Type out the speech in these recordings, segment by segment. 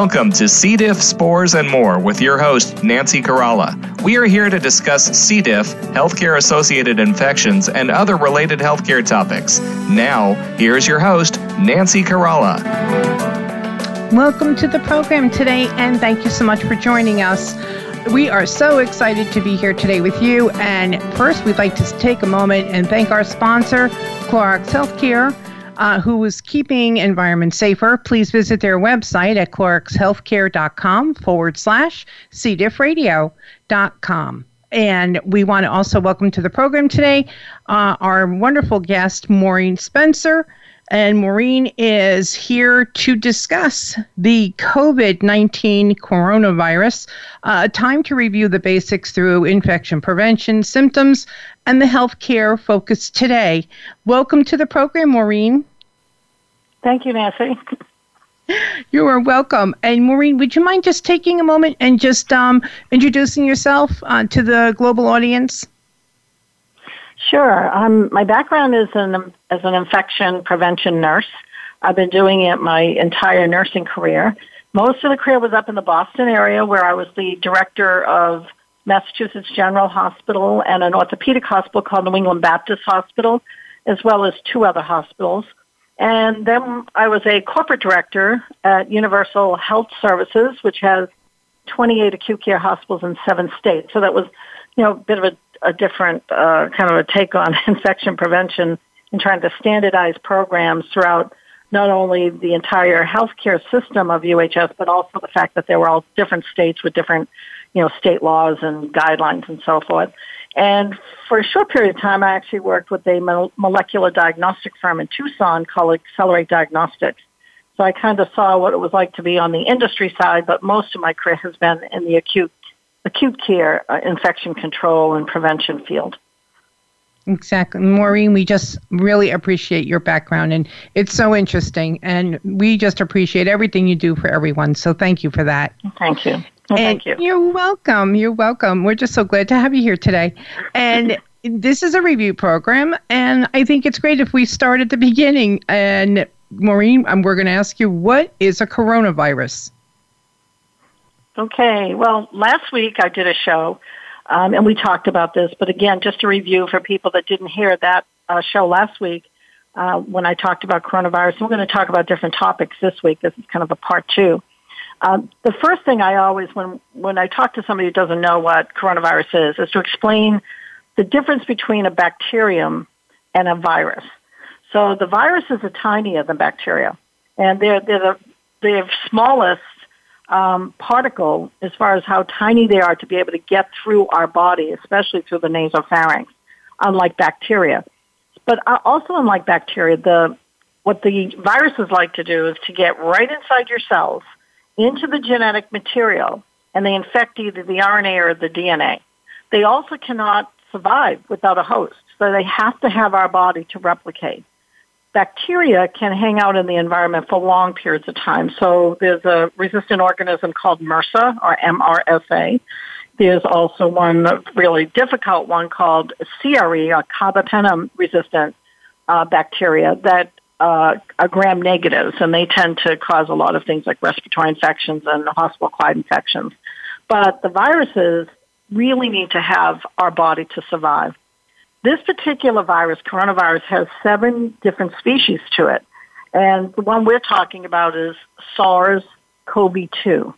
Welcome to C. diff, spores, and more with your host, Nancy Caralla. We are here to discuss C. diff, healthcare associated infections, and other related healthcare topics. Now, here's your host, Nancy Caralla. Welcome to the program today, and thank you so much for joining us. We are so excited to be here today with you. And first, we'd like to take a moment and thank our sponsor, Clorox Healthcare uh, who is keeping environment safer, please visit their website at cloroxhealthcare.com forward slash cdiffradio.com. And we want to also welcome to the program today uh, our wonderful guest, Maureen Spencer. And Maureen is here to discuss the COVID 19 coronavirus, uh, a time to review the basics through infection prevention, symptoms, and the healthcare focus today. Welcome to the program, Maureen. Thank you, Nancy. You are welcome. And Maureen, would you mind just taking a moment and just um, introducing yourself uh, to the global audience? Sure. Um, my background is an, as an infection prevention nurse. I've been doing it my entire nursing career. Most of the career was up in the Boston area where I was the director of Massachusetts General Hospital and an orthopedic hospital called New England Baptist Hospital, as well as two other hospitals. And then I was a corporate director at Universal Health Services, which has 28 acute care hospitals in seven states. So that was, you know, a bit of a, a different uh, kind of a take on infection prevention and trying to standardize programs throughout not only the entire healthcare system of UHS, but also the fact that there were all different states with different, you know, state laws and guidelines and so forth. And for a short period of time, I actually worked with a molecular diagnostic firm in Tucson called Accelerate Diagnostics. So I kind of saw what it was like to be on the industry side, but most of my career has been in the acute acute care, uh, infection control, and prevention field. Exactly. Maureen, we just really appreciate your background and it's so interesting and we just appreciate everything you do for everyone. So thank you for that. Thank you. Well, thank you. You're welcome. You're welcome. We're just so glad to have you here today. And this is a review program and I think it's great if we start at the beginning and Maureen, um, we're going to ask you what is a coronavirus? Okay. Well, last week I did a show um, and we talked about this. But again, just a review for people that didn't hear that uh, show last week, uh, when I talked about coronavirus, we're going to talk about different topics this week. This is kind of a part two. Um, the first thing I always, when when I talk to somebody who doesn't know what coronavirus is, is to explain the difference between a bacterium and a virus. So the virus viruses are tinier than bacteria, and they're they're the they're smallest um, particle as far as how tiny they are to be able to get through our body, especially through the nasopharynx, unlike bacteria. But uh, also unlike bacteria, the what the viruses like to do is to get right inside your cells into the genetic material and they infect either the RNA or the DNA. They also cannot survive without a host, so they have to have our body to replicate bacteria can hang out in the environment for long periods of time. So there's a resistant organism called MRSA or MRSA. There's also one really difficult one called CRE, or carbapenem resistant uh, bacteria that uh, are gram negatives, and they tend to cause a lot of things like respiratory infections and hospital-acquired infections. But the viruses really need to have our body to survive. This particular virus, coronavirus, has seven different species to it. And the one we're talking about is SARS-CoV-2.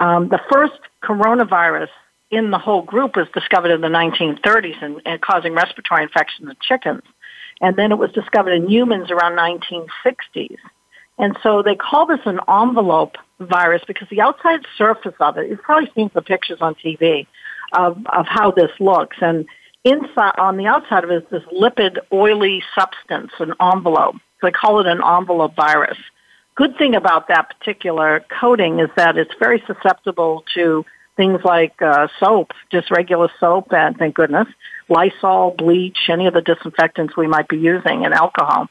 Um, the first coronavirus in the whole group was discovered in the 1930s and, and causing respiratory infections in chickens. And then it was discovered in humans around 1960s. And so they call this an envelope virus because the outside surface of it, you've probably seen the pictures on TV of, of how this looks. And inside, on the outside of it is this lipid, oily substance, an envelope. They call it an envelope virus. Good thing about that particular coating is that it's very susceptible to things like uh, soap, just regular soap, and thank goodness, Lysol, bleach, any of the disinfectants we might be using, and alcohol.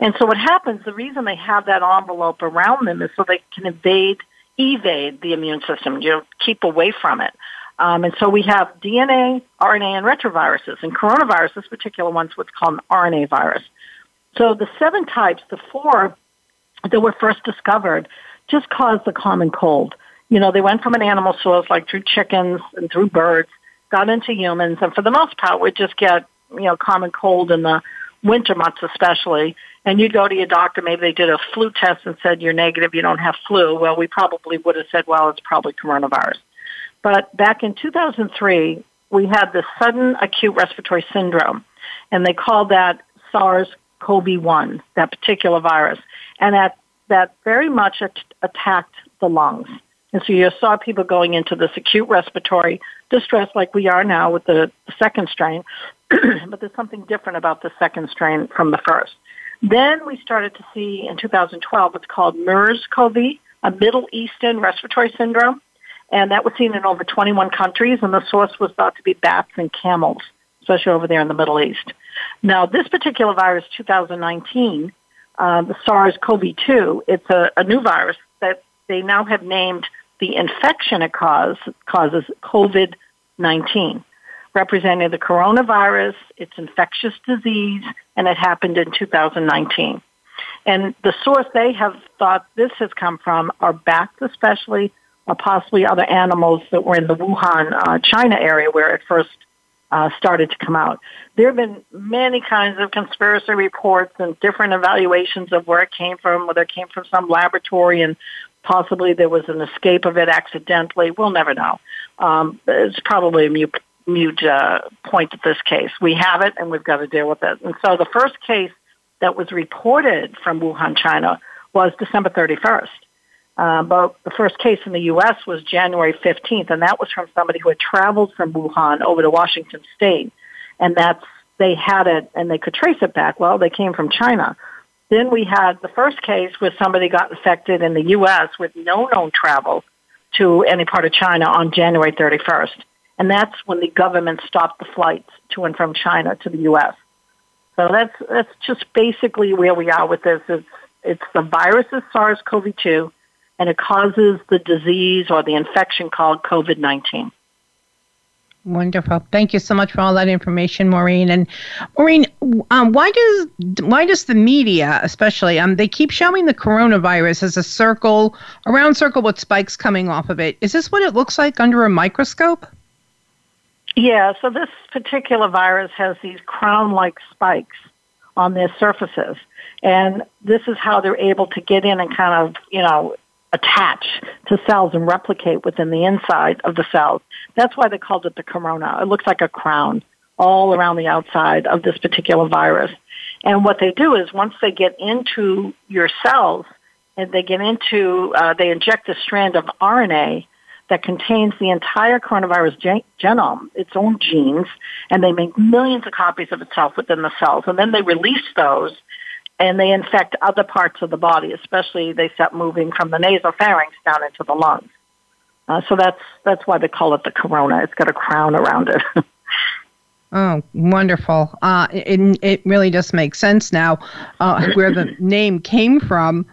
And so what happens, the reason they have that envelope around them is so they can evade, evade the immune system, you know, keep away from it. Um, and so we have DNA, RNA, and retroviruses. And coronavirus, this particular one's what's called an RNA virus. So the seven types, the four that were first discovered, just caused the common cold. You know, they went from an animal source like through chickens and through birds, got into humans, and for the most part, would just get you know common cold in the winter months especially. And you'd go to your doctor, maybe they did a flu test and said you're negative, you don't have flu. Well, we probably would have said, well, it's probably coronavirus. But back in 2003, we had this sudden acute respiratory syndrome, and they called that SARS-CoV-1, that particular virus, and that that very much at- attacked the lungs. And so you saw people going into this acute respiratory distress like we are now with the, the second strain, but there's something different about the second strain from the first. Then we started to see in 2012 what's called MERS-CoV, a Middle Eastern respiratory syndrome and that was seen in over 21 countries, and the source was thought to be bats and camels, especially over there in the Middle East. Now, this particular virus, 2019, uh, the SARS-CoV-2, it's a, a new virus that they now have named the infection it cause, causes COVID-19, representing the coronavirus, its infectious disease, and it happened in 2019. And the source they have thought this has come from are bats especially, or possibly other animals that were in the Wuhan, uh, China area where it first uh, started to come out. There have been many kinds of conspiracy reports and different evaluations of where it came from, whether it came from some laboratory and possibly there was an escape of it accidentally. We'll never know. Um, it's probably a mute, mute uh, point at this case. We have it and we've got to deal with it. And so the first case that was reported from Wuhan, China was December 31st. Uh, but the first case in the U.S. was January 15th, and that was from somebody who had traveled from Wuhan over to Washington State, and that's they had it and they could trace it back. Well, they came from China. Then we had the first case where somebody got infected in the U.S. with no known travel to any part of China on January 31st, and that's when the government stopped the flights to and from China to the U.S. So that's that's just basically where we are with this. It's it's the virus is SARS-CoV-2 and it causes the disease or the infection called COVID 19. Wonderful. Thank you so much for all that information, Maureen. And Maureen, um, why does why does the media, especially, um, they keep showing the coronavirus as a circle, a round circle with spikes coming off of it? Is this what it looks like under a microscope? Yeah. So this particular virus has these crown-like spikes on their surfaces, and this is how they're able to get in and kind of, you know, attach to cells and replicate within the inside of the cells. That's why they called it the corona. It looks like a crown all around the outside of this particular virus. And what they do is once they get into your cells and they get into, uh, they inject a strand of RNA that contains the entire coronavirus gen- genome, its own genes, and they make millions of copies of itself within the cells. And then they release those and they infect other parts of the body, especially they start moving from the nasopharynx down into the lungs. Uh, so that's that's why they call it the corona. It's got a crown around it. oh, wonderful! Uh, it it really does make sense now uh, where the name came from.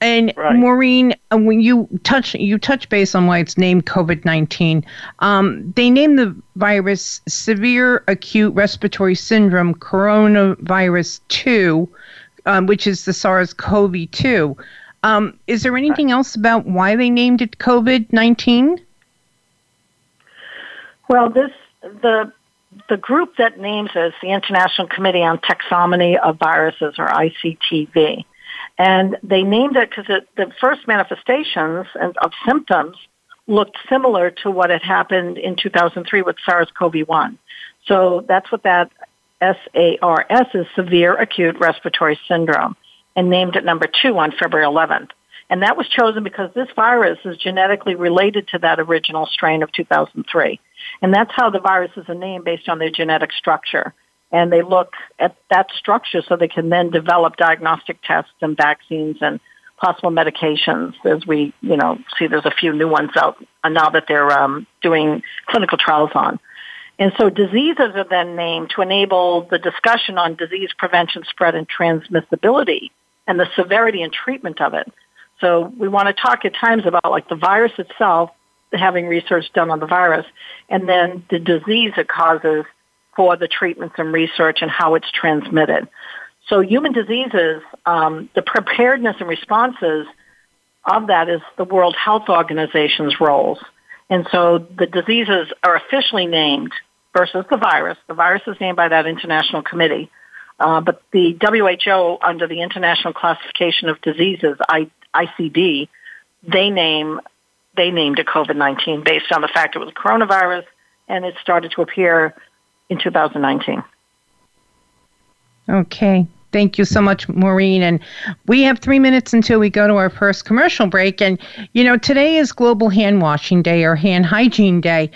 And right. Maureen, uh, when you touch you touch base on why it's named COVID nineteen, um, they named the virus severe acute respiratory syndrome coronavirus two um, which is the SARS-CoV-2. Um, is there anything else about why they named it COVID-19? Well, this the the group that names it is the International Committee on Taxonomy of Viruses, or ICTV, and they named it because the first manifestations and of symptoms looked similar to what had happened in 2003 with SARS-CoV-1. So that's what that SARS is severe acute respiratory syndrome and named it number two on February 11th. And that was chosen because this virus is genetically related to that original strain of 2003. And that's how the viruses are named based on their genetic structure. And they look at that structure so they can then develop diagnostic tests and vaccines and possible medications as we, you know, see there's a few new ones out now that they're um, doing clinical trials on. And so diseases are then named to enable the discussion on disease prevention, spread, and transmissibility and the severity and treatment of it. So we want to talk at times about like the virus itself, having research done on the virus, and then the disease it causes for the treatments and research and how it's transmitted. So human diseases, um, the preparedness and responses of that is the World Health Organization's roles. And so the diseases are officially named versus the virus. The virus is named by that international committee. Uh, but the WHO, under the International Classification of Diseases, I, ICD, they name they named it COVID-19 based on the fact it was coronavirus, and it started to appear in 2019. Okay. Thank you so much, Maureen. And we have three minutes until we go to our first commercial break. And, you know, today is Global Hand Washing Day or Hand Hygiene Day.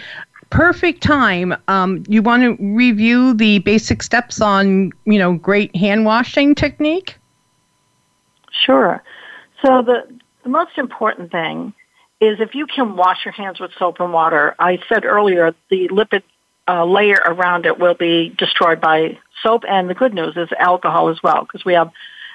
Perfect time. Um, you want to review the basic steps on, you know, great hand washing technique? Sure. So the, the most important thing is if you can wash your hands with soap and water. I said earlier the lipid uh, layer around it will be destroyed by soap, and the good news is alcohol as well, because we have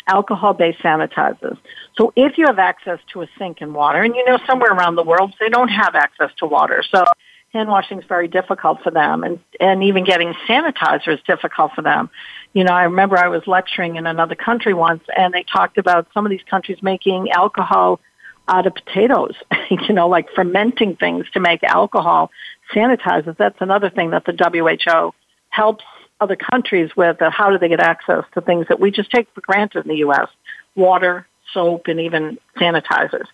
alcohol-based sanitizers. So if you have access to a sink and water, and you know somewhere around the world they don't have access to water, so hand washing is very difficult for them, and and even getting sanitizer is difficult for them. You know, I remember I was lecturing in another country once, and they talked about some of these countries making alcohol out of potatoes, you know, like fermenting things to make alcohol sanitizers. That's another thing that the WHO helps other countries with. Uh, how do they get access to things that we just take for granted in the U.S. Water, soap, and even sanitizers.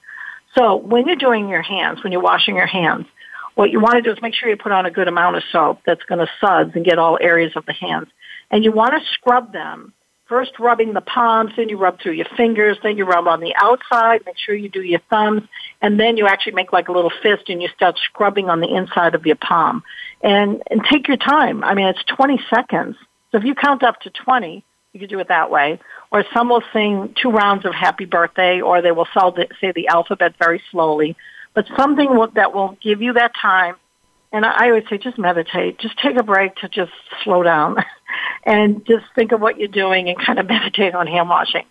So when you're doing your hands, when you're washing your hands, what you want to do is make sure you put on a good amount of soap that's going to suds and get all areas of the hands. And you want to scrub them first rubbing the palms, then you rub through your fingers, then you rub on the outside, make sure you do your thumbs, and then you actually make like a little fist and you start scrubbing on the inside of your palm. And, and take your time. I mean, it's 20 seconds. So if you count up to 20, you can do it that way. Or some will sing two rounds of happy birthday, or they will say the alphabet very slowly. But something that will give you that time and I always say, just meditate. Just take a break to just slow down and just think of what you're doing and kind of meditate on hand washing.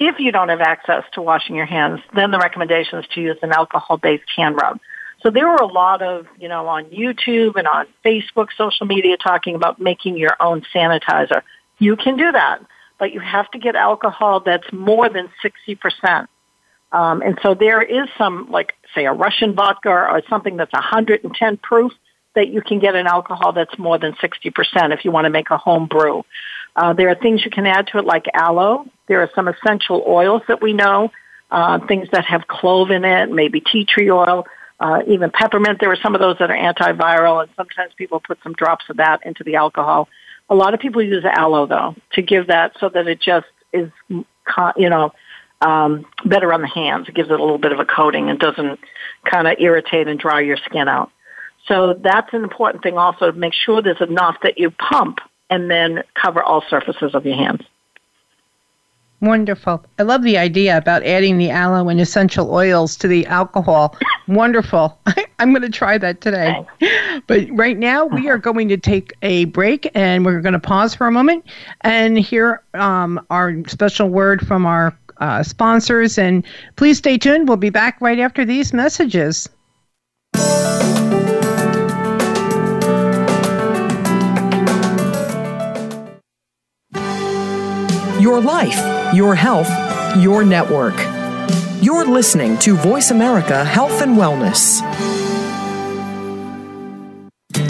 If you don't have access to washing your hands, then the recommendation is to use an alcohol-based hand rub. So there were a lot of, you know, on YouTube and on Facebook, social media talking about making your own sanitizer. You can do that, but you have to get alcohol that's more than 60%. Um, and so there is some, like, say, a Russian vodka or something that's 110 proof that you can get an alcohol that's more than 60% if you want to make a home brew. Uh, there are things you can add to it like aloe. There are some essential oils that we know, uh, things that have clove in it, maybe tea tree oil, uh, even peppermint. There are some of those that are antiviral, and sometimes people put some drops of that into the alcohol. A lot of people use aloe, though, to give that so that it just is, you know, um, better on the hands. It gives it a little bit of a coating and doesn't kind of irritate and dry your skin out. So that's an important thing also to make sure there's enough that you pump and then cover all surfaces of your hands. Wonderful. I love the idea about adding the aloe and essential oils to the alcohol. Wonderful. I'm going to try that today. But right now, we uh-huh. are going to take a break and we're going to pause for a moment and hear um, our special word from our uh, sponsors. And please stay tuned. We'll be back right after these messages. Your life, your health, your network. You're listening to Voice America Health and Wellness.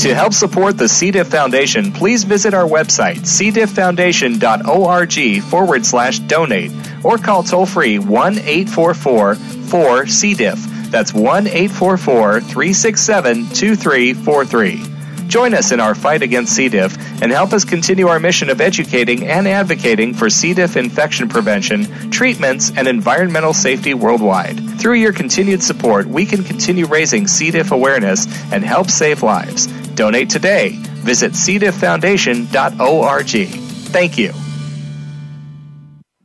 To help support the C. diff Foundation, please visit our website, cdifffoundation.org forward slash donate, or call toll free 1 844 4 C. diff. That's 1 844 367 2343. Join us in our fight against C. diff and help us continue our mission of educating and advocating for C. diff infection prevention, treatments, and environmental safety worldwide. Through your continued support, we can continue raising C. diff awareness and help save lives. Donate today. Visit cdifffoundation.org. Thank you.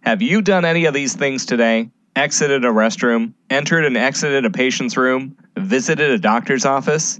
Have you done any of these things today? Exited a restroom, entered and exited a patient's room, visited a doctor's office?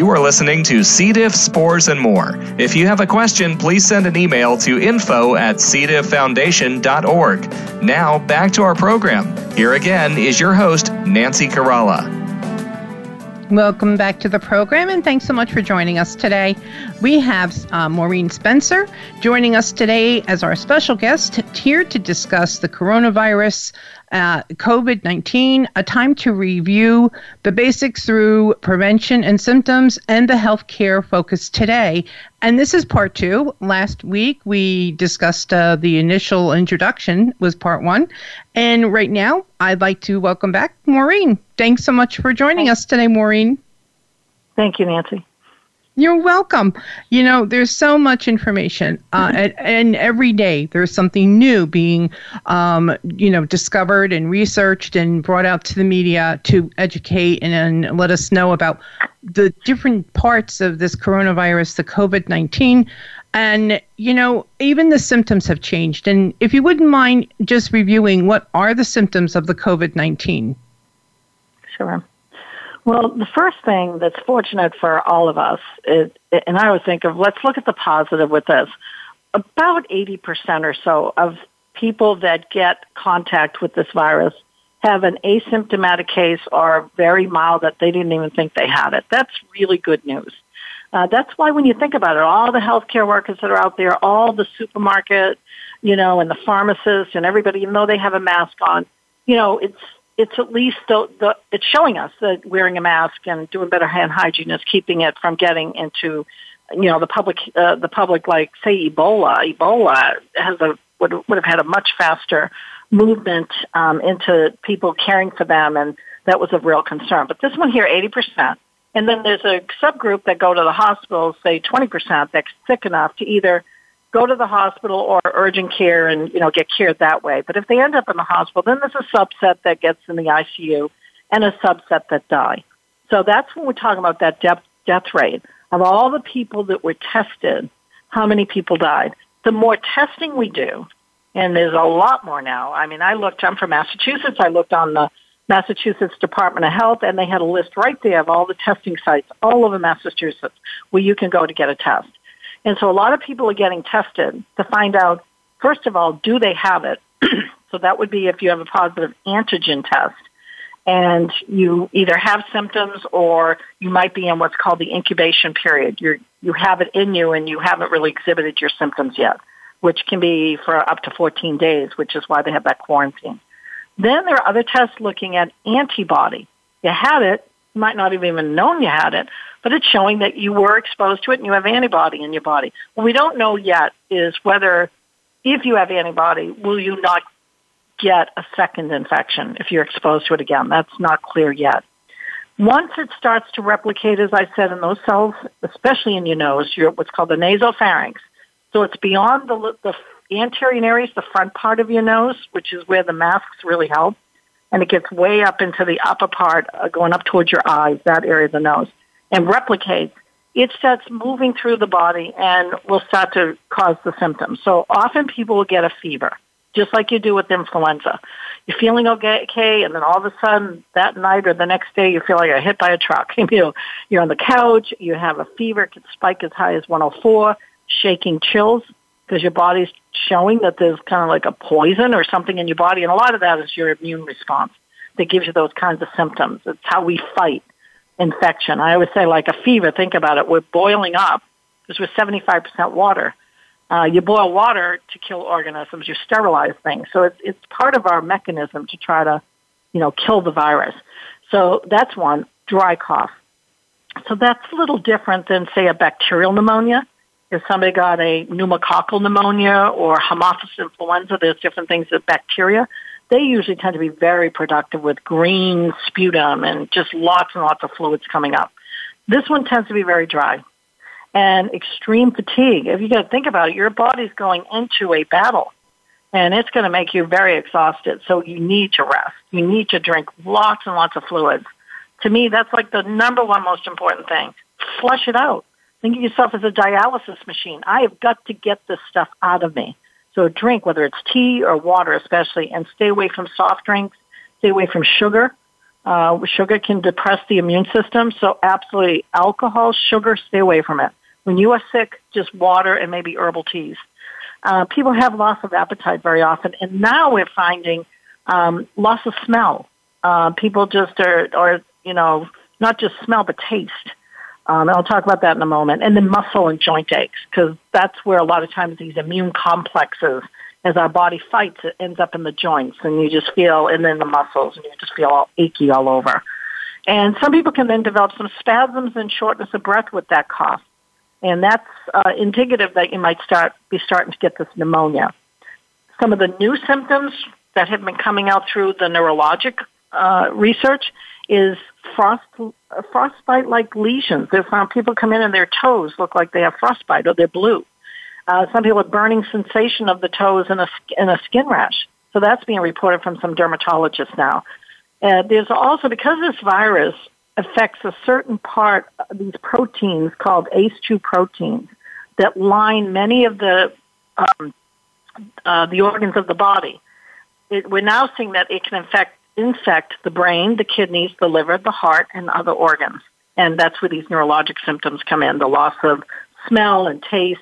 You are listening to C. diff, spores, and more. If you have a question, please send an email to info at cdifffoundation.org. Now, back to our program. Here again is your host, Nancy Caralla. Welcome back to the program, and thanks so much for joining us today. We have uh, Maureen Spencer joining us today as our special guest here to discuss the coronavirus uh, COVID 19, a time to review the basics through prevention and symptoms and the healthcare focus today. And this is part two. Last week we discussed uh, the initial introduction was part one. And right now I'd like to welcome back Maureen. Thanks so much for joining us today, Maureen. Thank you, Nancy. You're welcome. You know, there's so much information, uh, and, and, every day there's something new being, um, you know, discovered and researched and brought out to the media to educate and, and let us know about the different parts of this coronavirus, the COVID 19. And, you know, even the symptoms have changed. And if you wouldn't mind just reviewing what are the symptoms of the COVID 19? Sure. Well, the first thing that's fortunate for all of us is, and I always think of, let's look at the positive with this. About 80% or so of people that get contact with this virus have an asymptomatic case or very mild that they didn't even think they had it. That's really good news. Uh, that's why when you think about it, all the healthcare workers that are out there, all the supermarket, you know, and the pharmacists and everybody, even though they have a mask on, you know, it's it's at least the, the it's showing us that wearing a mask and doing better hand hygiene is keeping it from getting into you know the public uh, the public like say Ebola. Ebola has a would would have had a much faster movement um, into people caring for them and that was a real concern. But this one here 80% and then there's a subgroup that go to the hospital say 20% that's sick enough to either go to the hospital or urgent care and, you know, get cared that way. But if they end up in the hospital, then there's a subset that gets in the ICU and a subset that die. So that's when we're talking about that death, death rate. Of all the people that were tested, how many people died? The more testing we do, and there's a lot more now. I mean, I looked, I'm from Massachusetts, I looked on the Massachusetts Department of Health, and they had a list right there of all the testing sites all over Massachusetts where you can go to get a test. And so a lot of people are getting tested to find out, first of all, do they have it? so that would be if you have a positive antigen test and you either have symptoms or you might be in what's called the incubation period. you you have it in you and you haven't really exhibited your symptoms yet, which can be for up to 14 days, which is why they have that quarantine. Then there are other tests looking at antibody. You had it, you might not have even known you had it, but it's showing that you were exposed to it and you have antibody in your body. What we don't know yet is whether if you have antibody, will you not get a second infection if you're exposed to it again? That's not clear yet. Once it starts to replicate, as I said, in those cells, especially in your nose, your, what's called the nasopharynx. So it's beyond the, the anterior nares, the front part of your nose, which is where the masks really help. And it gets way up into the upper part, uh, going up towards your eyes, that area of the nose and replicates, it starts moving through the body and will start to cause the symptoms. So often people will get a fever, just like you do with influenza. You're feeling okay, and then all of a sudden that night or the next day you feel like you're hit by a truck. you know, you're on the couch, you have a fever, it can spike as high as 104, shaking chills because your body's showing that there's kind of like a poison or something in your body, and a lot of that is your immune response that gives you those kinds of symptoms. It's how we fight infection. I always say like a fever, think about it. We're boiling up because we're 75% water. Uh, you boil water to kill organisms. You sterilize things. So it's, it's part of our mechanism to try to, you know, kill the virus. So that's one, dry cough. So that's a little different than, say, a bacterial pneumonia. If somebody got a pneumococcal pneumonia or Haemophilus influenza, there's different things with bacteria they usually tend to be very productive with green sputum and just lots and lots of fluids coming up. This one tends to be very dry. and extreme fatigue. If you got to think about it, your body's going into a battle and it's going to make you very exhausted. So you need to rest. You need to drink lots and lots of fluids. To me, that's like the number one most important thing. Flush it out. Think of yourself as a dialysis machine. I have got to get this stuff out of me. So drink, whether it's tea or water especially, and stay away from soft drinks, stay away from sugar. Uh, sugar can depress the immune system, so absolutely alcohol, sugar, stay away from it. When you are sick, just water and maybe herbal teas. Uh, people have loss of appetite very often, and now we're finding um, loss of smell. Uh, people just are, are, you know, not just smell but taste. Um, and I'll talk about that in a moment. And then muscle and joint aches, because that's where a lot of times these immune complexes, as our body fights, it ends up in the joints, and you just feel, and then the muscles, and you just feel all achy all over. And some people can then develop some spasms and shortness of breath with that cough and that's uh, indicative that you might start be starting to get this pneumonia. Some of the new symptoms that have been coming out through the neurologic uh, research is frost uh, frostbite-like lesions. They've found people come in and their toes look like they have frostbite or they're blue. Uh, some people have burning sensation of the toes and a, and a skin rash. So that's being reported from some dermatologists now. Uh, there's also, because this virus affects a certain part of these proteins called ACE2 proteins that line many of the um, uh, the organs of the body. It, we're now seeing that it can infect infect the brain, the kidneys, the liver, the heart, and other organs. And that's where these neurologic symptoms come in: the loss of smell and taste,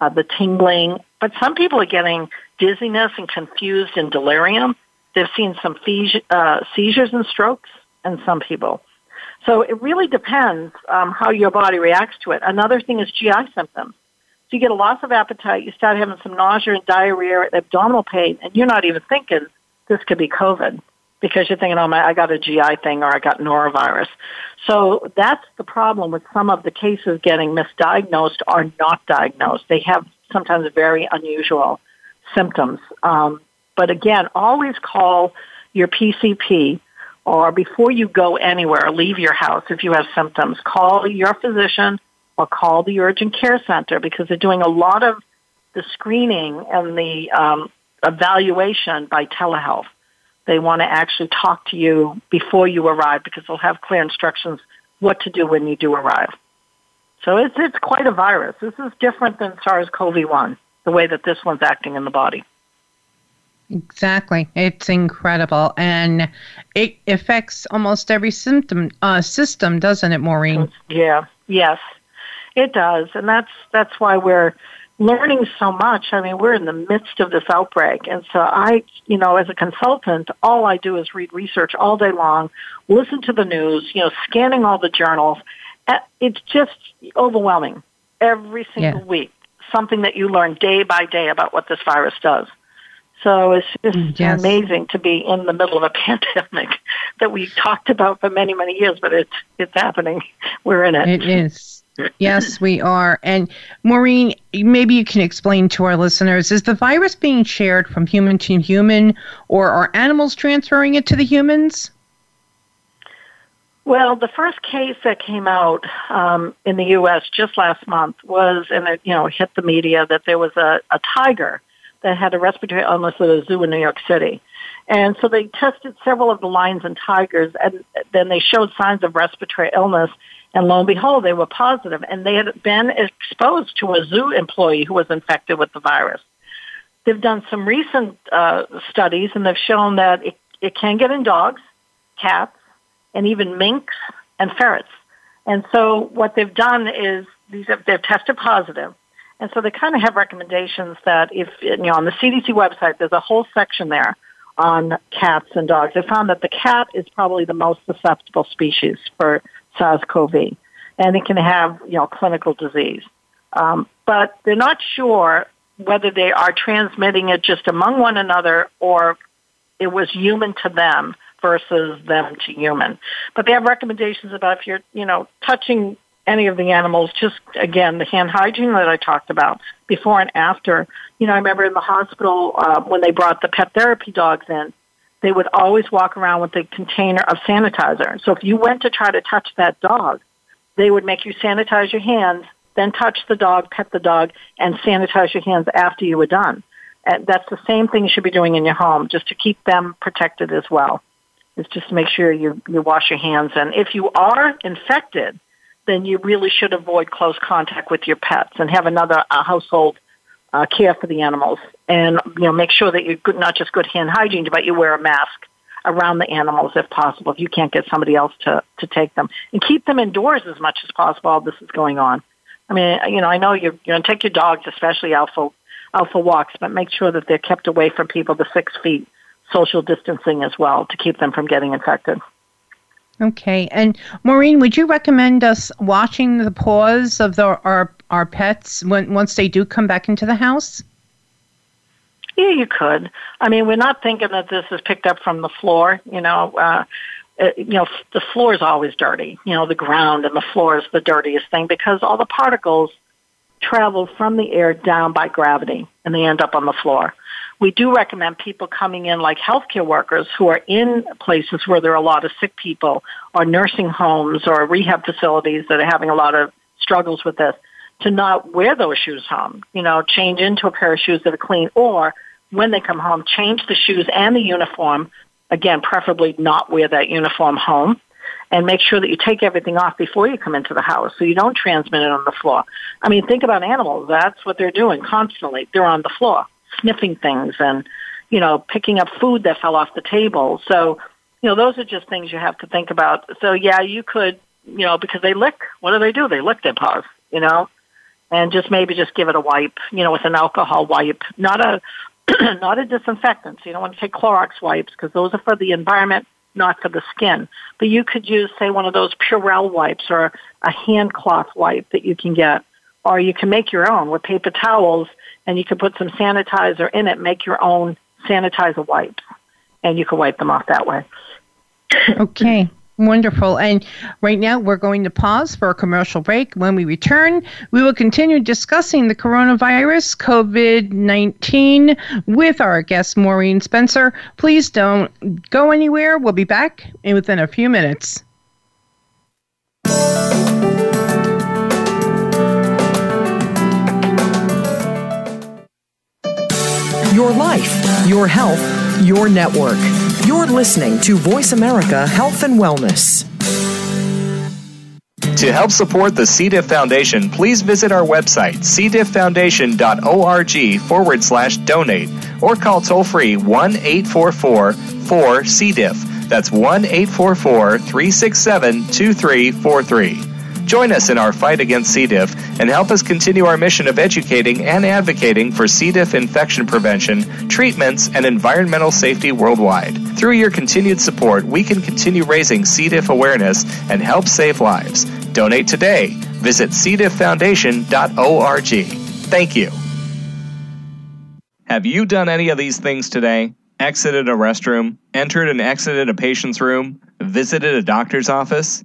uh, the tingling. But some people are getting dizziness and confused and delirium. They've seen some uh, seizures and strokes in some people. So it really depends um, how your body reacts to it. Another thing is GI symptoms. So you get a loss of appetite, you start having some nausea and diarrhea, and abdominal pain, and you're not even thinking this could be COVID because you're thinking, oh my, I got a GI thing or I got norovirus. So that's the problem with some of the cases getting misdiagnosed or not diagnosed. They have sometimes very unusual symptoms. Um, but again, always call your PCP or before you go anywhere, leave your house if you have symptoms, call your physician or call the urgent care center because they're doing a lot of the screening and the um, evaluation by telehealth. They want to actually talk to you before you arrive because they'll have clear instructions what to do when you do arrive. So it's, it's quite a virus. This is different than SARS-CoV-1, the way that this one's acting in the body. Exactly. It's incredible. And it affects almost every symptom uh, system, doesn't it, Maureen? Yeah. Yes. It does. And that's that's why we're learning so much. I mean, we're in the midst of this outbreak. And so I, you know, as a consultant, all I do is read research all day long, listen to the news, you know, scanning all the journals. It's just overwhelming every single yeah. week. Something that you learn day by day about what this virus does. So it's just mm, yes. amazing to be in the middle of a pandemic that we talked about for many, many years, but it's it's happening. We're in it. It is. Yes, we are. And Maureen, maybe you can explain to our listeners: is the virus being shared from human to human, or are animals transferring it to the humans? Well, the first case that came out um, in the U.S. just last month was, and it you know hit the media that there was a, a tiger that had a respiratory illness at a zoo in New York City. And so they tested several of the lions and tigers, and then they showed signs of respiratory illness. And lo and behold, they were positive, and they had been exposed to a zoo employee who was infected with the virus. They've done some recent uh, studies, and they've shown that it, it can get in dogs, cats, and even minks and ferrets. And so what they've done is these have, they've tested positive, and so they kind of have recommendations that if, you know, on the CDC website, there's a whole section there on cats and dogs. They found that the cat is probably the most susceptible species for SARS-CoV, and it can have, you know, clinical disease. Um, but they're not sure whether they are transmitting it just among one another or it was human to them versus them to human. But they have recommendations about if you're, you know, touching any of the animals, just again, the hand hygiene that I talked about before and after. You know, I remember in the hospital uh, when they brought the pet therapy dogs in, they would always walk around with a container of sanitizer. So if you went to try to touch that dog, they would make you sanitize your hands then touch the dog, pet the dog, and sanitize your hands after you were done. And that's the same thing you should be doing in your home, just to keep them protected as well. Is just to make sure you, you wash your hands. And if you are infected, then you really should avoid close contact with your pets and have another uh, household uh, care for the animals. And you know, make sure that you're good, not just good hand hygiene, but you wear a mask around the animals if possible. If you can't get somebody else to to take them, and keep them indoors as much as possible. While this is going on. I mean, you know, I know you're you're going to take your dogs, especially alpha alpha walks, but make sure that they're kept away from people the six feet social distancing as well to keep them from getting infected. Okay. And Maureen, would you recommend us watching the paws of the, our our pets when once they do come back into the house? Yeah, you could. I mean, we're not thinking that this is picked up from the floor. You know, uh, you know, the floor is always dirty. You know, the ground and the floor is the dirtiest thing because all the particles travel from the air down by gravity and they end up on the floor. We do recommend people coming in like healthcare workers who are in places where there are a lot of sick people or nursing homes or rehab facilities that are having a lot of struggles with this to not wear those shoes home. You know, change into a pair of shoes that are clean or when they come home, change the shoes and the uniform. Again, preferably not wear that uniform home and make sure that you take everything off before you come into the house so you don't transmit it on the floor. I mean, think about animals. That's what they're doing constantly. They're on the floor, sniffing things and, you know, picking up food that fell off the table. So, you know, those are just things you have to think about. So, yeah, you could, you know, because they lick. What do they do? They lick their paws, you know, and just maybe just give it a wipe, you know, with an alcohol wipe, not a, not a disinfectant. So you don't want to take Clorox wipes because those are for the environment not for the skin. But you could use, say, one of those Purell wipes or a hand cloth wipe that you can get. Or you can make your own with paper towels and you can put some sanitizer in it, make your own sanitizer wipes. And you can wipe them off that way. okay. Wonderful. And right now, we're going to pause for a commercial break. When we return, we will continue discussing the coronavirus, COVID 19, with our guest, Maureen Spencer. Please don't go anywhere. We'll be back within a few minutes. Your health, your network. You're listening to Voice America Health and Wellness. To help support the C. diff Foundation, please visit our website, cdifffoundation.org forward slash donate, or call toll free 1 844 4 C. diff. That's 1 844 367 2343. Join us in our fight against C. diff and help us continue our mission of educating and advocating for C. diff infection prevention, treatments, and environmental safety worldwide. Through your continued support, we can continue raising C. diff awareness and help save lives. Donate today. Visit cdifffoundation.org. Thank you. Have you done any of these things today? Exited a restroom, entered and exited a patient's room, visited a doctor's office?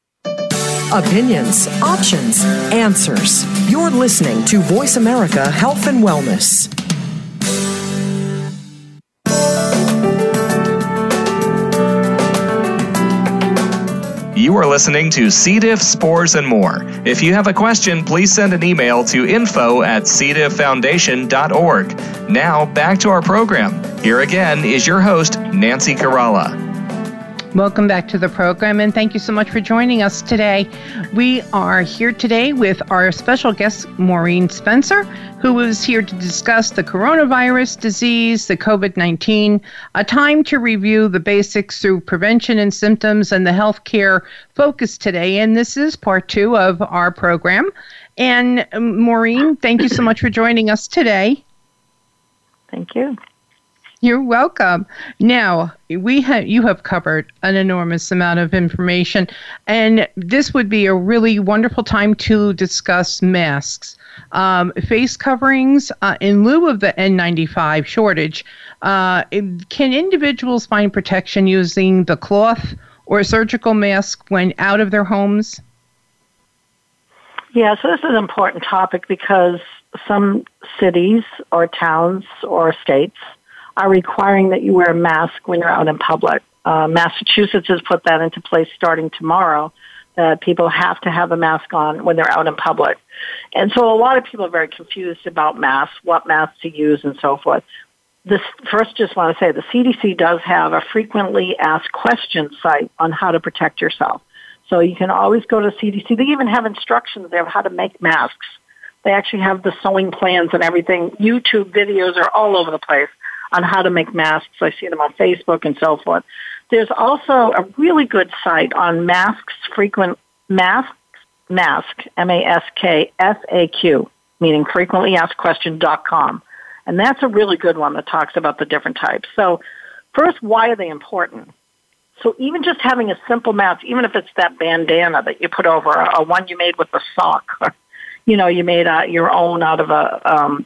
Opinions, options, answers. You're listening to Voice America Health and Wellness. You are listening to C. diff, spores, and more. If you have a question, please send an email to info at cdifffoundation.org. Now, back to our program. Here again is your host, Nancy Caralla. Welcome back to the program, and thank you so much for joining us today. We are here today with our special guest, Maureen Spencer, who is here to discuss the coronavirus disease, the COVID 19, a time to review the basics through prevention and symptoms and the healthcare focus today. And this is part two of our program. And um, Maureen, thank you so much for joining us today. Thank you. You're welcome. Now, we have you have covered an enormous amount of information and this would be a really wonderful time to discuss masks. um, face coverings uh, in lieu of the N95 shortage. Uh, can individuals find protection using the cloth or surgical mask when out of their homes? Yeah, so this is an important topic because some cities or towns or states are requiring that you wear a mask when you're out in public. Uh, Massachusetts has put that into place starting tomorrow that people have to have a mask on when they're out in public. And so a lot of people are very confused about masks, what masks to use and so forth. This first just want to say the CDC does have a frequently asked questions site on how to protect yourself. So you can always go to CDC. They even have instructions there of how to make masks. They actually have the sewing plans and everything. YouTube videos are all over the place on how to make masks. I see them on Facebook and so forth. There's also a really good site on masks frequent masks mask m a s k f a q meaning frequently asked question dot com, and that's a really good one that talks about the different types. So first, why are they important? So even just having a simple mask, even if it's that bandana that you put over, a, one you made with a sock, or you know you made uh, your own out of a um,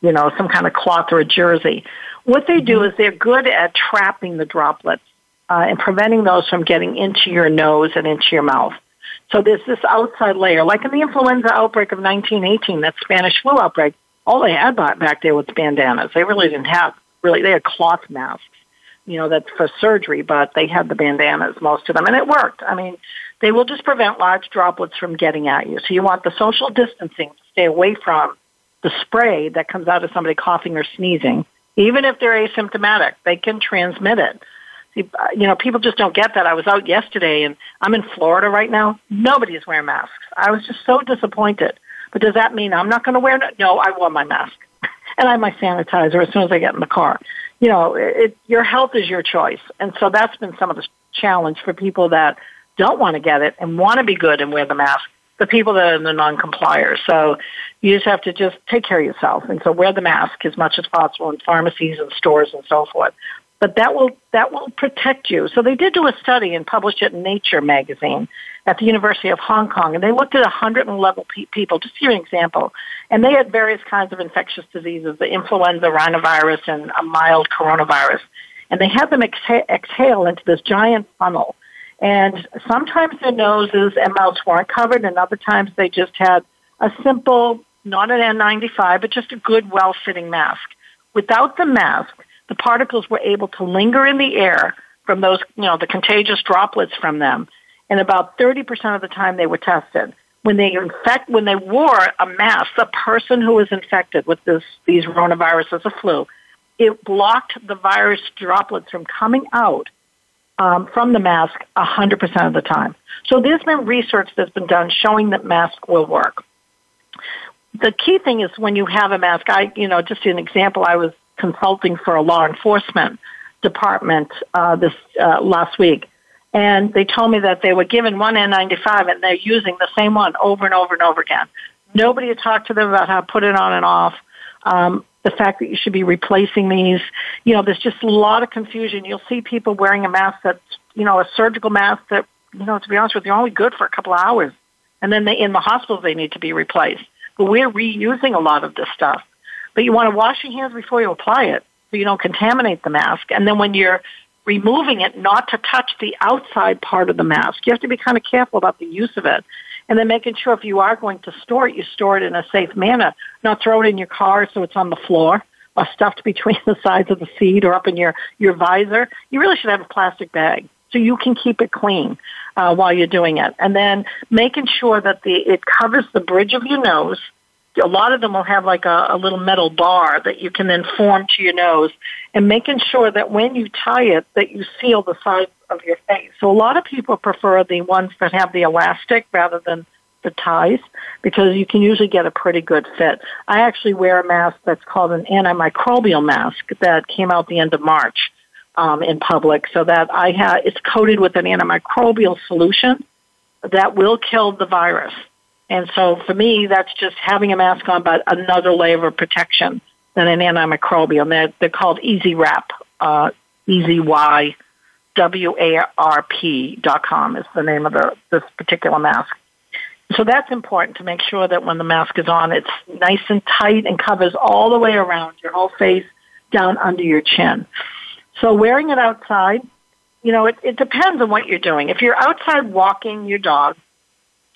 you know some kind of cloth or a jersey. What they do mm-hmm. is they're good at trapping the droplets uh, and preventing those from getting into your nose and into your mouth. So there's this outside layer, like in the influenza outbreak of 1918, that Spanish flu outbreak. All they had back there was bandanas. They really didn't have really. They had cloth masks, you know, that's for surgery, but they had the bandanas, most of them, and it worked. I mean, they will just prevent large droplets from getting at you. So you want the social distancing to stay away from the spray that comes out of somebody coughing or sneezing. Even if they're asymptomatic, they can transmit it you know, people just don't get that. I was out yesterday and I'm in Florida right now. Nobody is wearing masks. I was just so disappointed. But does that mean I'm not going to wear it? No, I wore my mask. and I have my sanitizer as soon as I get in the car. You know, it, your health is your choice. And so that's been some of the challenge for people that don't want to get it and want to be good and wear the mask. The people that are the non-compliers. So you just have to just take care of yourself. And so wear the mask as much as possible in pharmacies and stores and so forth but that will that will protect you. So they did do a study and published it in Nature magazine at the University of Hong Kong, and they looked at 111 pe- people. Just to give you an example, and they had various kinds of infectious diseases: the influenza, rhinovirus, and a mild coronavirus. And they had them exha- exhale into this giant funnel. And sometimes their noses and mouths weren't covered, and other times they just had a simple, not an N95, but just a good, well-fitting mask. Without the mask, the particles were able to linger in the air from those, you know, the contagious droplets from them. And about 30% of the time they were tested. When they infect, when they wore a mask, the person who was infected with this, these coronaviruses, a flu, it blocked the virus droplets from coming out um, from the mask 100% of the time. So there's been research that's been done showing that masks will work. The key thing is when you have a mask, I, you know, just an example, I was consulting for a law enforcement department uh, this uh, last week, and they told me that they were given one N95 and they're using the same one over and over and over again. Nobody had talked to them about how to put it on and off. Um, the fact that you should be replacing these, you know, there's just a lot of confusion. You'll see people wearing a mask that's, you know, a surgical mask that, you know, to be honest with you, only good for a couple of hours, and then they, in the hospitals they need to be replaced. But we're reusing a lot of this stuff. But you want to wash your hands before you apply it so you don't contaminate the mask. And then when you're removing it, not to touch the outside part of the mask. You have to be kind of careful about the use of it. And then making sure if you are going to store it, you store it in a safe manner, not throw it in your car so it's on the floor or stuffed between the sides of the seat or up in your, your visor. You really should have a plastic bag so you can keep it clean uh, while you're doing it. And then making sure that the, it covers the bridge of your nose a lot of them will have like a, a little metal bar that you can then form to your nose and making sure that when you tie it that you seal the sides of your face. So a lot of people prefer the ones that have the elastic rather than the ties because you can usually get a pretty good fit. I actually wear a mask that's called an antimicrobial mask that came out the end of March um, in public so that I have it's coated with an antimicrobial solution that will kill the virus. And so for me, that's just having a mask on, but another layer of protection than an antimicrobial. They're, they're called EasyWrap, uh, E-Z-Y-W-A-R-P dot com is the name of the, this particular mask. So that's important to make sure that when the mask is on, it's nice and tight and covers all the way around your whole face down under your chin. So wearing it outside, you know, it, it depends on what you're doing. If you're outside walking your dog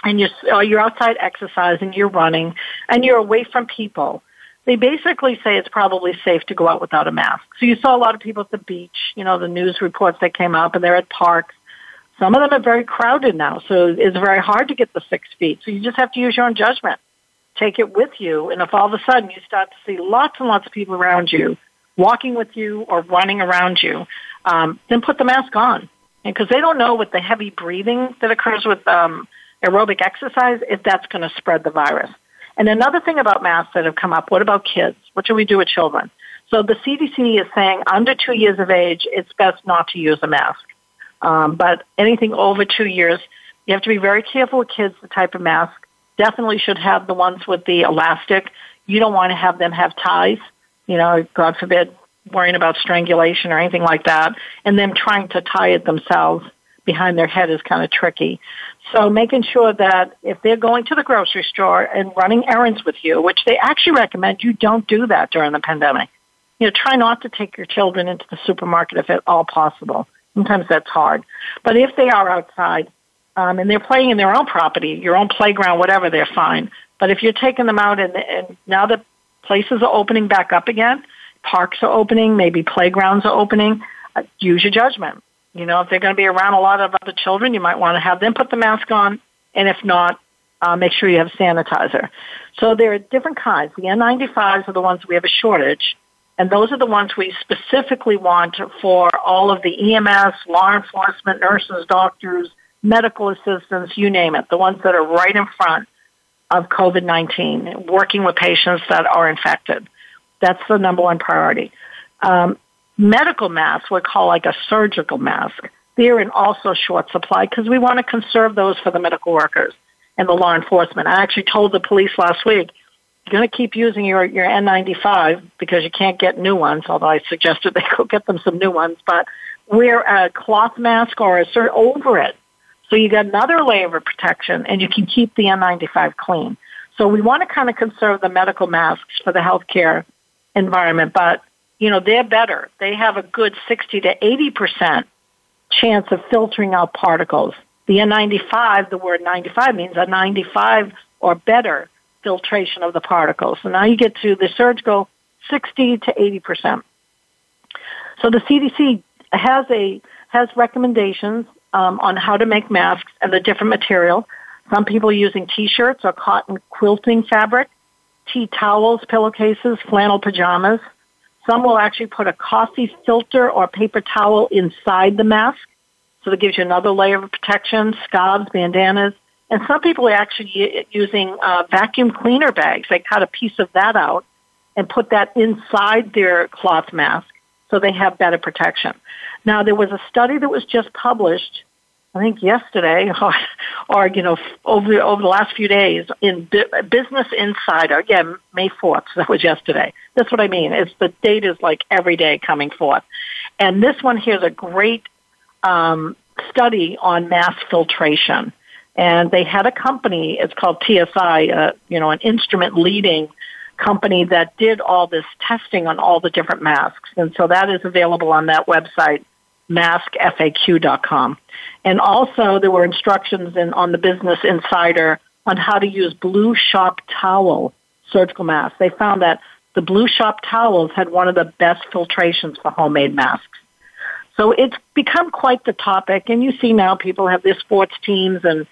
and you're, or uh, you're outside exercising, you're running, and you're away from people, they basically say it's probably safe to go out without a mask. So you saw a lot of people at the beach, you know, the news reports that came up, and they're at parks some of them are very crowded now, so it's very hard to get the six feet. So you just have to use your own judgment. Take it with you, and if all of a sudden you start to see lots and lots of people around you walking with you or running around you, um, then put the mask on. Because they don't know with the heavy breathing that occurs with um, aerobic exercise if that's going to spread the virus. And another thing about masks that have come up, what about kids? What should we do with children? So the CDC is saying under two years of age, it's best not to use a mask. Um, but anything over two years, you have to be very careful with kids, the type of mask. Definitely should have the ones with the elastic. You don't want to have them have ties, you know, God forbid, worrying about strangulation or anything like that. And them trying to tie it themselves behind their head is kind of tricky. So making sure that if they're going to the grocery store and running errands with you, which they actually recommend you don't do that during the pandemic. You know, try not to take your children into the supermarket if at all possible. Sometimes that's hard. But if they are outside um, and they're playing in their own property, your own playground, whatever, they're fine. But if you're taking them out and, and now that places are opening back up again, parks are opening, maybe playgrounds are opening, uh, use your judgment. You know, if they're going to be around a lot of other children, you might want to have them put the mask on, and if not, uh, make sure you have sanitizer. So there are different kinds. The N95s are the ones we have a shortage, and those are the ones we specifically want for all of the EMS, law enforcement, nurses, doctors, medical assistants, you name it, the ones that are right in front of COVID-19, working with patients that are infected. That's the number one priority. Um, medical masks, we call like a surgical mask. They're in also short supply because we want to conserve those for the medical workers and the law enforcement. I actually told the police last week, going to keep using your, your N95 because you can't get new ones, although I suggested they go get them some new ones, but wear a cloth mask or a cert over it. So you get another layer of protection and you can keep the N95 clean. So we want to kind of conserve the medical masks for the healthcare environment, but you know, they're better. They have a good 60 to 80% chance of filtering out particles. The N95, the word 95 means a 95 or better filtration of the particles. So now you get to the surgical 60 to 80%. So the CDC has a has recommendations um, on how to make masks and the different material. Some people are using t-shirts or cotton quilting fabric, tea towels, pillowcases, flannel pajamas. Some will actually put a coffee filter or paper towel inside the mask, so that gives you another layer of protection. Scarves, bandanas, and some people are actually using uh, vacuum cleaner bags. They cut a piece of that out and put that inside their cloth mask so they have better protection. Now, there was a study that was just published, I think yesterday, or, or you know, over over the last few days in Business Insider. Again, May fourth. So that was yesterday. That's what I mean. It's the data is like every day coming forth, and this one here is a great um, study on mass filtration and they had a company. It's called TSI, uh, you know, an instrument leading company that did all this testing on all the different masks, and so that is available on that website, maskfaq.com. And also, there were instructions in on the Business Insider on how to use Blue Shop towel surgical masks. They found that the Blue Shop towels had one of the best filtrations for homemade masks. So it's become quite the topic, and you see now people have their sports teams and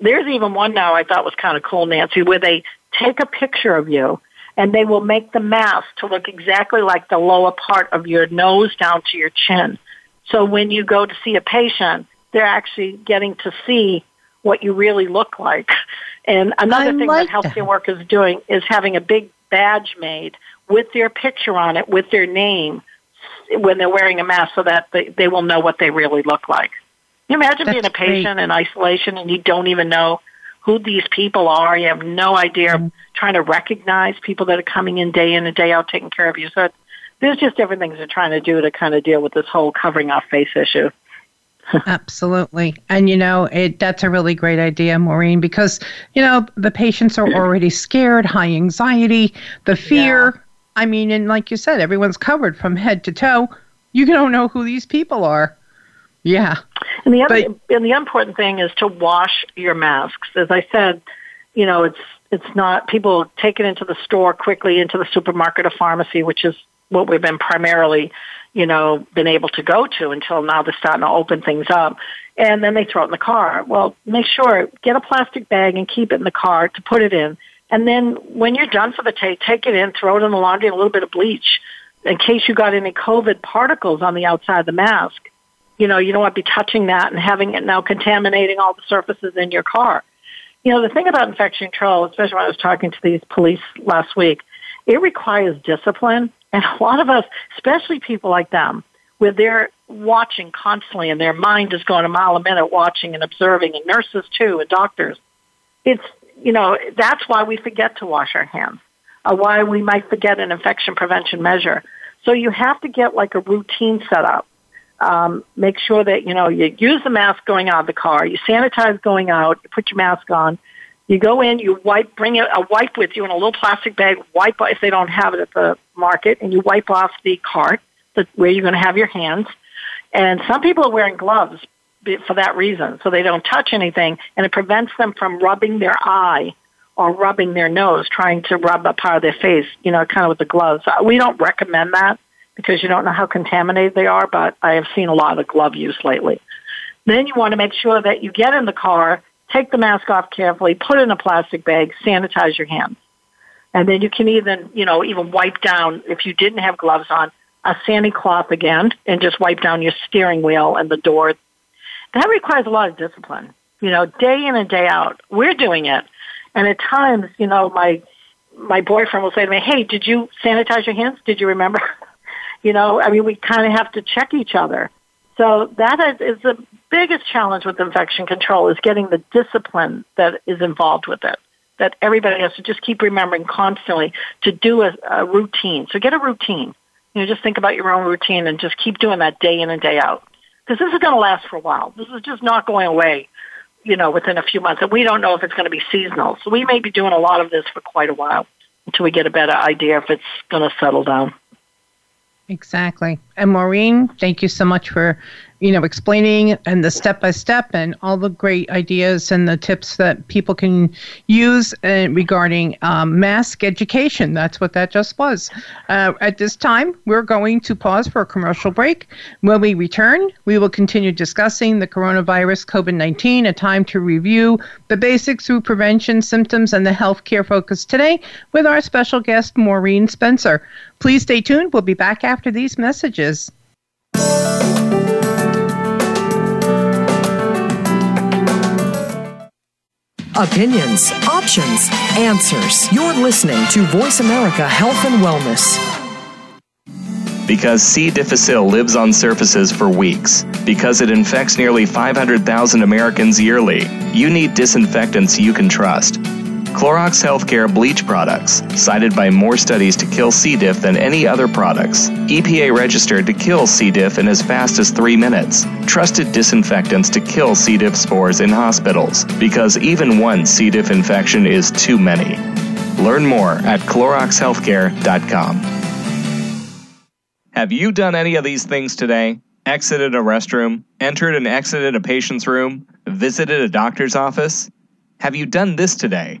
there's even one now I thought was kind of cool, Nancy, where they take a picture of you and they will make the mask to look exactly like the lower part of your nose down to your chin. So when you go to see a patient, they're actually getting to see what you really look like. And another I thing like that healthcare that. workers are doing is having a big badge made with their picture on it, with their name, when they're wearing a mask so that they, they will know what they really look like you imagine That's being a patient great. in isolation and you don't even know who these people are? You have no idea. Mm-hmm. Trying to recognize people that are coming in day in and day out taking care of you. So there's just different things they're trying to do to kind of deal with this whole covering our face issue. Absolutely. And you know, it that's a really great idea, Maureen, because you know, the patients are already scared, high anxiety, the fear. Yeah. I mean, and like you said, everyone's covered from head to toe. You don't know who these people are. Yeah. And the other but, and the important thing is to wash your masks. As I said, you know, it's it's not people take it into the store quickly into the supermarket or pharmacy, which is what we've been primarily you know, been able to go to until now they're starting to open things up. And then they throw it in the car. Well, make sure, get a plastic bag and keep it in the car to put it in. And then when you're done for the day, take it in, throw it in the laundry, and a little bit of bleach in case you got any COVID particles on the outside of the mask. You know, you don't want to be touching that and having it now contaminating all the surfaces in your car. You know, the thing about infection control, especially when I was talking to these police last week, it requires discipline and a lot of us, especially people like them, where they're watching constantly and their mind is going a mile a minute watching and observing, and nurses too, and doctors. It's, you know, that's why we forget to wash our hands, or why we might forget an infection prevention measure. So you have to get like a routine set up. Um, make sure that, you know, you use the mask going out of the car, you sanitize going out, you put your mask on, you go in, you wipe, bring a, wipe with you in a little plastic bag, wipe if they don't have it at the market, and you wipe off the cart the, where you're going to have your hands. And some people are wearing gloves for that reason, so they don't touch anything, and it prevents them from rubbing their eye or rubbing their nose, trying to rub a part of their face, you know, kind of with the gloves. We don't recommend that because you don't know how contaminated they are, but I have seen a lot of glove use lately. Then you want to make sure that you get in the car take the mask off carefully, put it in a plastic bag, sanitize your hands. And then you can even, you know, even wipe down, if you didn't have gloves on, a Sani-Cloth again and just wipe down your steering wheel and the door. That requires a lot of discipline, you know, day in and day out. We're doing it. And at times, you know, my, my boyfriend will say to me, hey, did you sanitize your hands? Did you remember? you know, I mean, we kind of have to check each other. So that is, is the biggest challenge with infection control is getting the discipline that is involved with it. That everybody has to just keep remembering constantly to do a, a routine. So get a routine. You know, just think about your own routine and just keep doing that day in and day out. Because this is going to last for a while. This is just not going away, you know, within a few months. And we don't know if it's going to be seasonal. So we may be doing a lot of this for quite a while until we get a better idea if it's going to settle down. Exactly. And Maureen, thank you so much for you know, explaining and the step by step and all the great ideas and the tips that people can use uh, regarding um, mask education. That's what that just was. Uh, at this time, we're going to pause for a commercial break. When we return, we will continue discussing the coronavirus COVID 19, a time to review the basics through prevention, symptoms, and the healthcare focus today with our special guest, Maureen Spencer. Please stay tuned. We'll be back after these messages. Opinions, options, answers. You're listening to Voice America Health and Wellness. Because C. difficile lives on surfaces for weeks, because it infects nearly 500,000 Americans yearly, you need disinfectants you can trust. Clorox Healthcare bleach products, cited by more studies to kill C. diff than any other products. EPA registered to kill C. diff in as fast as three minutes. Trusted disinfectants to kill C. diff spores in hospitals, because even one C. diff infection is too many. Learn more at CloroxHealthcare.com. Have you done any of these things today? Exited a restroom, entered and exited a patient's room, visited a doctor's office? Have you done this today?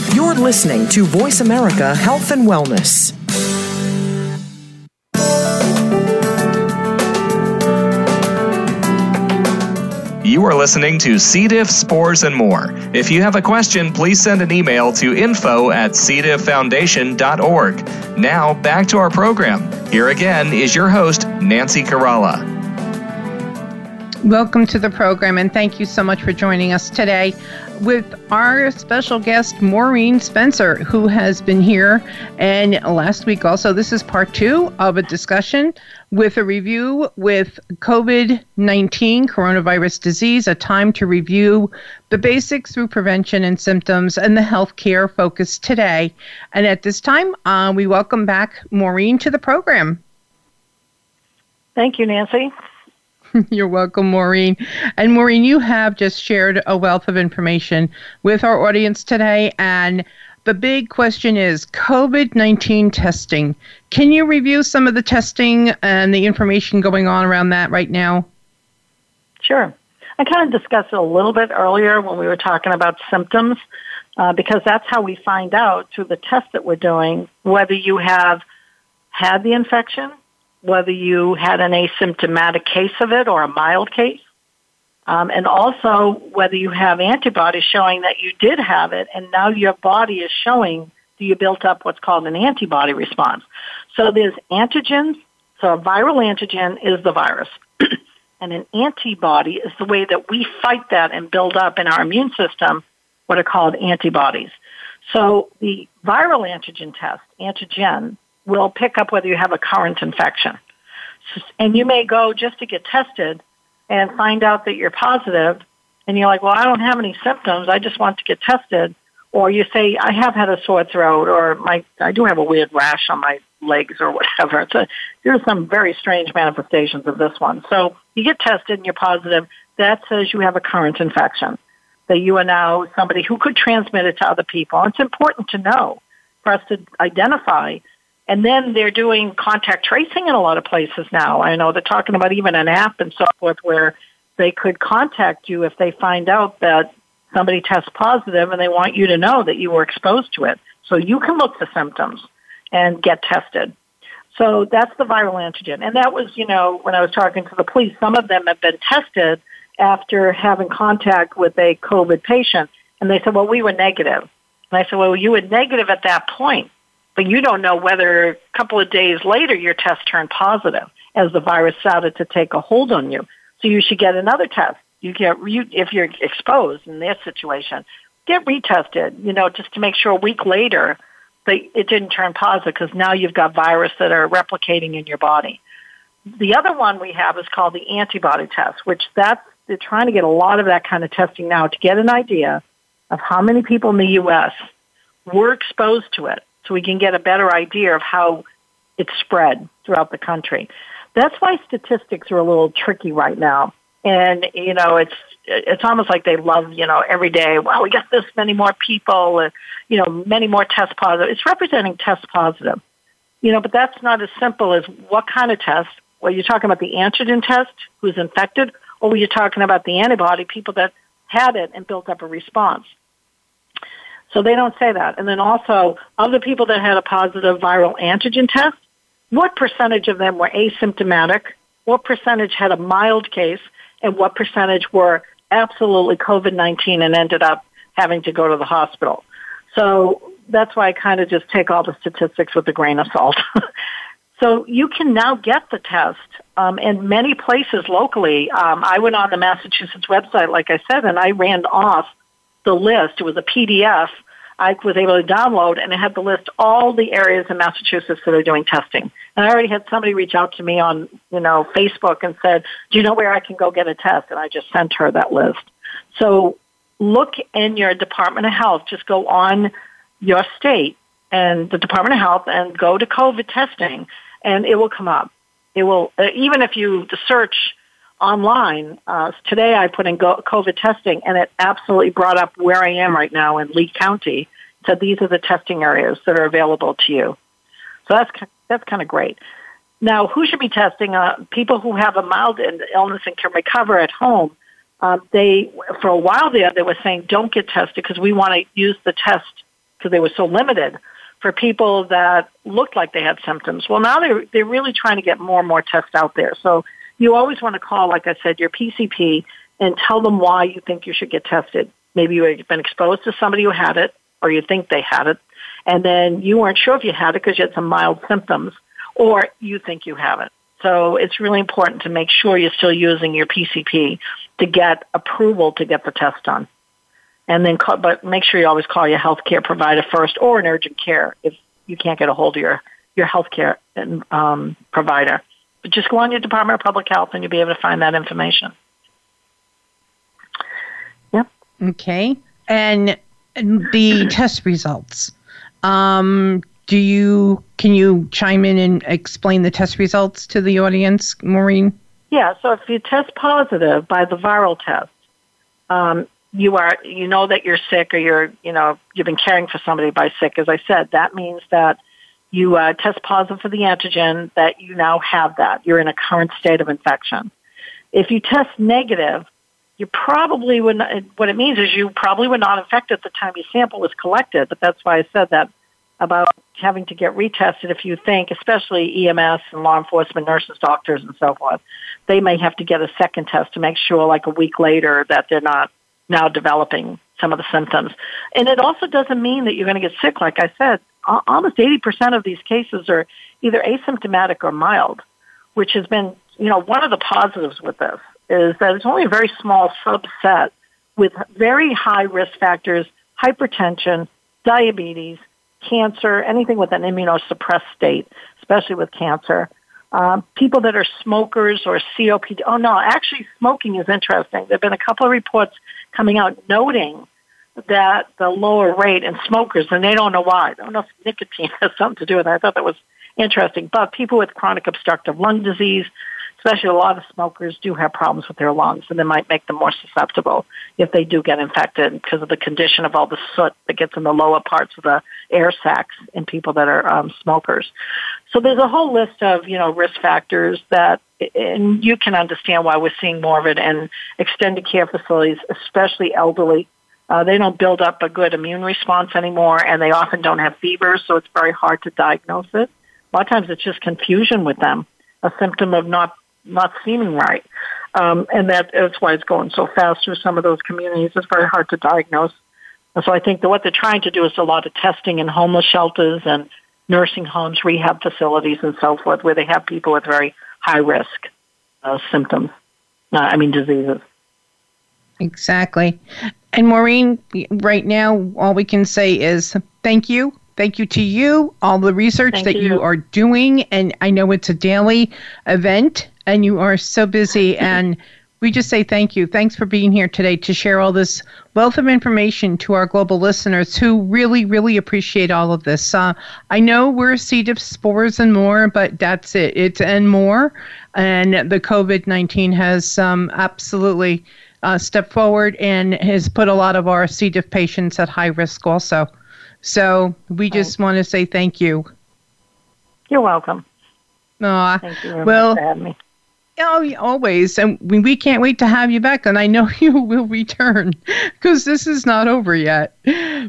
You're listening to Voice America Health and Wellness. You are listening to C. diff, spores, and more. If you have a question, please send an email to info at cdifffoundation.org. Now, back to our program. Here again is your host, Nancy Caralla. Welcome to the program, and thank you so much for joining us today with our special guest, Maureen Spencer, who has been here. And last week, also, this is part two of a discussion with a review with COVID 19, coronavirus disease, a time to review the basics through prevention and symptoms and the healthcare focus today. And at this time, uh, we welcome back Maureen to the program. Thank you, Nancy. You're welcome, Maureen. And Maureen, you have just shared a wealth of information with our audience today. And the big question is COVID 19 testing. Can you review some of the testing and the information going on around that right now? Sure. I kind of discussed it a little bit earlier when we were talking about symptoms, uh, because that's how we find out through the test that we're doing whether you have had the infection whether you had an asymptomatic case of it or a mild case, um, and also whether you have antibodies showing that you did have it, and now your body is showing that you built up what's called an antibody response. So there's antigens. So a viral antigen is the virus. and an antibody is the way that we fight that and build up in our immune system what are called antibodies. So the viral antigen test, antigen, will pick up whether you have a current infection. And you may go just to get tested and find out that you're positive and you're like, well, I don't have any symptoms. I just want to get tested. Or you say, I have had a sore throat or my, I do have a weird rash on my legs or whatever. So there's some very strange manifestations of this one. So you get tested and you're positive. That says you have a current infection. That you are now somebody who could transmit it to other people. It's important to know for us to identify and then they're doing contact tracing in a lot of places now. I know they're talking about even an app and so forth where they could contact you if they find out that somebody tests positive and they want you to know that you were exposed to it. So you can look for symptoms and get tested. So that's the viral antigen. And that was, you know, when I was talking to the police, some of them have been tested after having contact with a COVID patient. And they said, well, we were negative. And I said, well, you were negative at that point but you don't know whether a couple of days later your test turned positive as the virus started to take a hold on you. So you should get another test. You get you, if you're exposed in this situation, get retested. You know, just to make sure a week later that it didn't turn positive because now you've got virus that are replicating in your body. The other one we have is called the antibody test, which that's they're trying to get a lot of that kind of testing now to get an idea of how many people in the U.S. were exposed to it so we can get a better idea of how it's spread throughout the country. That's why statistics are a little tricky right now. And, you know, it's, it's almost like they love, you know, every day, wow, we got this many more people, uh, you know, many more test positive. It's representing test positive. You know, but that's not as simple as what kind of test. Well, you're talking about the antigen test, who's infected, or were you talking about the antibody, people that had it and built up a response? So they don't say that. And then also, of the people that had a positive viral antigen test, what percentage of them were asymptomatic? What percentage had a mild case? And what percentage were absolutely COVID-19 and ended up having to go to the hospital? So that's why I kind of just take all the statistics with a grain of salt. so you can now get the test um, in many places locally. Um, I went on the Massachusetts website, like I said, and I ran off the list. It was a PDF I was able to download, and it had the list all the areas in Massachusetts that are doing testing. And I already had somebody reach out to me on, you know, Facebook and said, "Do you know where I can go get a test?" And I just sent her that list. So look in your Department of Health. Just go on your state and the Department of Health and go to COVID testing, and it will come up. It will uh, even if you search online. Uh, today I put in COVID testing and it absolutely brought up where I am right now in Lee County. So these are the testing areas that are available to you. So that's, that's kind of great. Now, who should be testing? Uh, people who have a mild illness and can recover at home. Uh, they, for a while there, they were saying don't get tested because we want to use the test because they were so limited for people that looked like they had symptoms. Well, now they're, they're really trying to get more and more tests out there. So you always want to call, like I said, your PCP and tell them why you think you should get tested. Maybe you've been exposed to somebody who had it, or you think they had it, and then you weren't sure if you had it because you had some mild symptoms, or you think you have it. So it's really important to make sure you're still using your PCP to get approval to get the test done. And then, call, but make sure you always call your healthcare provider first or an urgent care if you can't get a hold of your, your healthcare um, provider. But just go on your Department of Public Health and you'll be able to find that information. Yep. Okay. And the test results. Um, do you can you chime in and explain the test results to the audience, Maureen? Yeah. So if you test positive by the viral test, um, you are you know that you're sick or you're you know you've been caring for somebody by sick. As I said, that means that you uh, test positive for the antigen that you now have that you're in a current state of infection. If you test negative, you probably would. Not, what it means is you probably were not infected at the time your sample was collected. But that's why I said that about having to get retested if you think, especially EMS and law enforcement, nurses, doctors, and so forth, they may have to get a second test to make sure, like a week later, that they're not now developing some of the symptoms. And it also doesn't mean that you're going to get sick. Like I said, almost 80% of these cases are either asymptomatic or mild, which has been, you know, one of the positives with this is that it's only a very small subset with very high risk factors, hypertension, diabetes, cancer, anything with an immunosuppressed state, especially with cancer. Um, people that are smokers or COPD. Oh no, actually smoking is interesting. There have been a couple of reports coming out noting that the lower rate in smokers, and they don't know why. I don't know if nicotine has something to do with it. I thought that was interesting. But people with chronic obstructive lung disease, especially a lot of smokers do have problems with their lungs and they might make them more susceptible if they do get infected because of the condition of all the soot that gets in the lower parts of the air sacs in people that are um, smokers. So there's a whole list of, you know, risk factors that, and you can understand why we're seeing more of it in extended care facilities, especially elderly. Uh, they don't build up a good immune response anymore and they often don't have fevers, so it's very hard to diagnose it. A lot of times it's just confusion with them, a symptom of not not seeming right. Um, and that's why it's going so fast through some of those communities. It's very hard to diagnose. And so I think that what they're trying to do is a lot of testing in homeless shelters and nursing homes, rehab facilities, and so forth, where they have people with very high risk uh, symptoms. Uh, I mean, diseases. Exactly. And Maureen, right now, all we can say is thank you Thank you to you, all the research Thank that you. you. are doing. And I know it's a daily event and you are so busy. and we just say thank you. Thanks for being here today to share all this wealth of information to our global listeners who really, really appreciate all of this. Uh, I know we're a C. diff spores and more, but that's it. It's and more. And the COVID 19 has um, absolutely uh, stepped forward and has put a lot of our C. diff patients at high risk also. So we just want to say thank you. You're welcome. Aw, thank you very well, much for having me. Oh, always. And we, can't wait to have you back. And I know you will return because this is not over yet.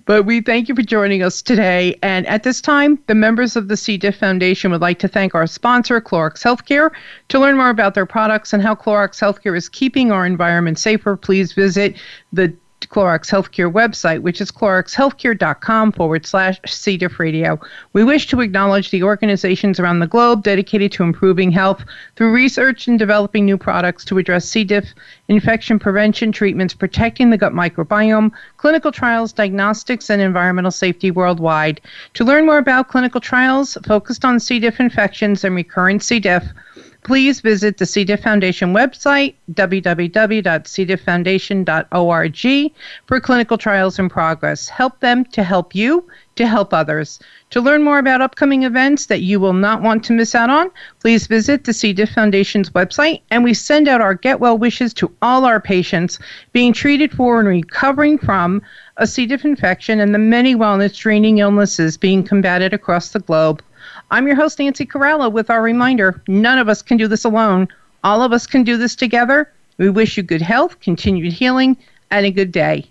But we thank you for joining us today. And at this time, the members of the C. diff Foundation would like to thank our sponsor, Clorox Healthcare. To learn more about their products and how Clorox Healthcare is keeping our environment safer, please visit the Clorox Healthcare website, which is cloroxhealthcare.com forward slash C. diff radio. We wish to acknowledge the organizations around the globe dedicated to improving health through research and developing new products to address C. diff, infection prevention, treatments, protecting the gut microbiome, clinical trials, diagnostics, and environmental safety worldwide. To learn more about clinical trials focused on C. diff infections and recurrent C. diff, please visit the C. diff Foundation website, www.cdifffoundation.org, for clinical trials in progress. Help them to help you to help others. To learn more about upcoming events that you will not want to miss out on, please visit the C. diff Foundation's website, and we send out our get well wishes to all our patients being treated for and recovering from a C. diff infection and the many wellness draining illnesses being combated across the globe. I'm your host, Nancy Caralla, with our reminder none of us can do this alone. All of us can do this together. We wish you good health, continued healing, and a good day.